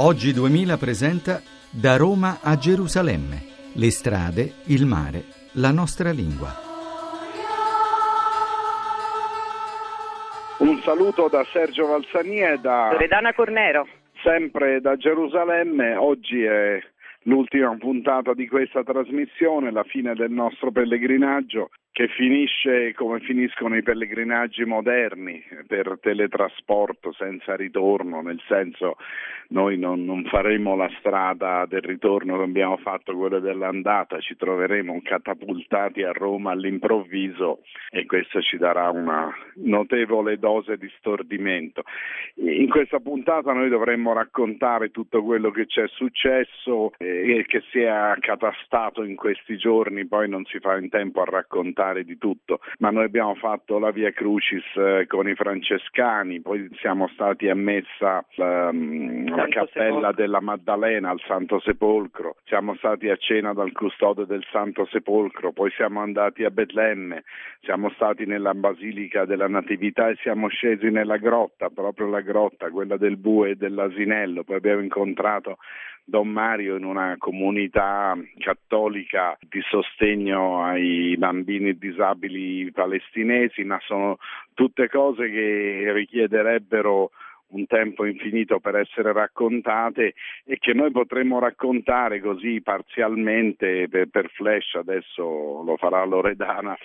Oggi 2000 presenta Da Roma a Gerusalemme. Le strade, il mare, la nostra lingua. Un saluto da Sergio Valsani e da Loredana Cornero. sempre da Gerusalemme. Oggi è l'ultima puntata di questa trasmissione, la fine del nostro pellegrinaggio che finisce come finiscono i pellegrinaggi moderni per teletrasporto senza ritorno, nel senso noi non, non faremo la strada del ritorno che abbiamo fatto, quella dell'andata, ci troveremo catapultati a Roma all'improvviso e questo ci darà una notevole dose di stordimento. In questa puntata noi dovremmo raccontare tutto quello che ci è successo e che si è accatastato in questi giorni, poi non si fa in tempo a raccontare parlare di tutto, ma noi abbiamo fatto la Via Crucis eh, con i francescani, poi siamo stati a messa um, alla cappella Sepolcro. della Maddalena al Santo Sepolcro, siamo stati a cena dal custode del Santo Sepolcro, poi siamo andati a Betlemme, siamo stati nella Basilica della Natività e siamo scesi nella grotta, proprio la grotta, quella del bue e dell'asinello, poi abbiamo incontrato Don Mario in una comunità cattolica di sostegno ai bambini disabili palestinesi, ma sono tutte cose che richiederebbero un tempo infinito per essere raccontate e che noi potremmo raccontare così parzialmente per, per flash, adesso lo farà Loredana,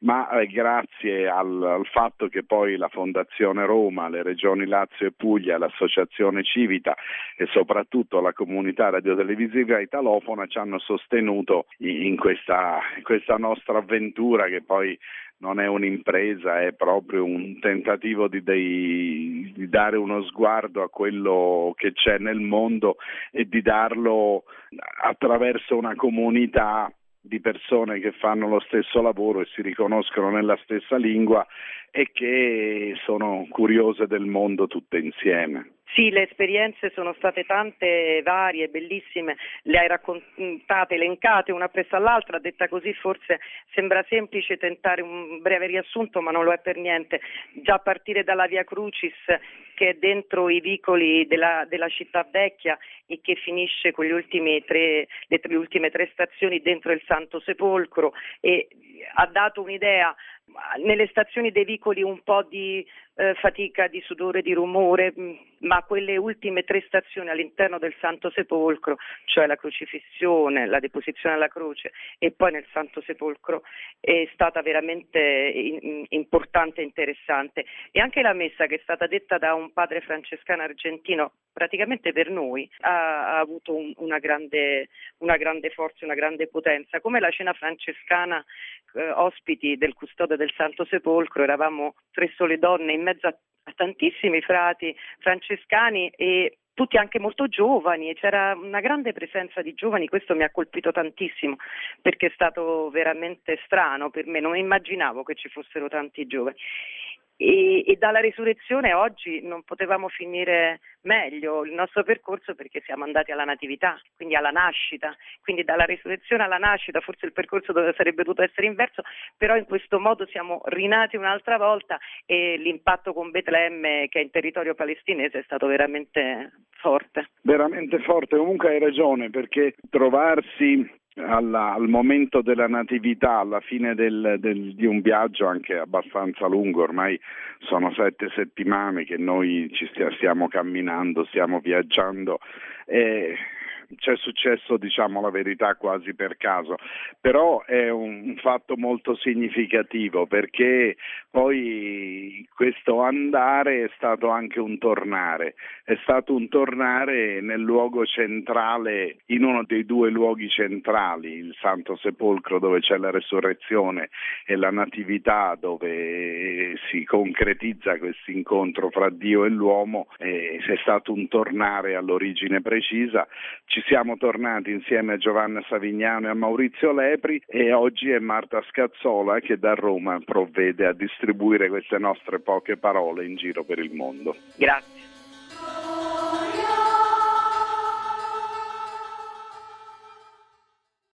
ma eh, grazie al, al, fatto che poi la Fondazione Roma, le regioni Lazio e Puglia, l'Associazione Civita e soprattutto la comunità radiotelevisiva italofona ci hanno sostenuto in, in, questa, in questa nostra avventura che poi non è un'impresa, è proprio un tentativo di, dei, di, dare uno sguardo a quello che c'è nel mondo e di darlo attraverso una comunità di persone che fanno lo stesso lavoro e si riconoscono nella stessa lingua e che sono curiose del mondo tutte insieme. Sì, le esperienze sono state tante, varie, bellissime, le hai raccontate, elencate una presso all'altra, detta così forse sembra semplice tentare un breve riassunto, ma non lo è per niente. Già a partire dalla Via Crucis, che è dentro i vicoli della, della città vecchia e che finisce con tre, le, le ultime tre stazioni dentro il Santo Sepolcro e ha dato un'idea nelle stazioni dei vicoli un po' di eh, fatica, di sudore, di rumore, mm, ma quelle ultime tre stazioni all'interno del Santo Sepolcro, cioè la crocifissione, la deposizione alla croce e poi nel Santo Sepolcro, è stata veramente in, importante e interessante. E anche la messa che è stata detta da un padre francescano argentino, praticamente per noi, ha, ha avuto un, una, grande, una, grande, forza, una grande potenza. Come la cena francescana, eh, ospiti del custode del Santo Sepolcro, eravamo tre sole donne in mezzo a, a tantissimi frati francescani e tutti anche molto giovani c'era una grande presenza di giovani, questo mi ha colpito tantissimo perché è stato veramente strano per me, non immaginavo che ci fossero tanti giovani e, e, dalla risurrezione oggi non potevamo finire meglio il nostro percorso perché siamo andati alla natività, quindi alla nascita, quindi dalla risurrezione alla nascita, forse il percorso sarebbe dovuto essere inverso, però in questo modo siamo rinati un'altra volta e l'impatto con Betlemme che è in territorio palestinese è stato veramente forte. Veramente forte, comunque hai ragione perché trovarsi alla, al momento della natività, alla fine del, del, di un viaggio anche abbastanza lungo, ormai sono sette settimane che noi ci stiamo camminando, stiamo viaggiando. E c'è successo, diciamo la verità, quasi per caso, però è un fatto molto significativo perché poi questo andare è stato anche un tornare, è stato un tornare nel luogo centrale, in uno dei due luoghi centrali, il Santo Sepolcro dove c'è la resurrezione e la Natività dove si concretizza questo incontro fra Dio e l'uomo, è stato un tornare all'origine precisa, siamo tornati insieme a Giovanna Savignano e a Maurizio Lepri e oggi è Marta Scazzola che da Roma provvede a distribuire queste nostre poche parole in giro per il mondo. Grazie.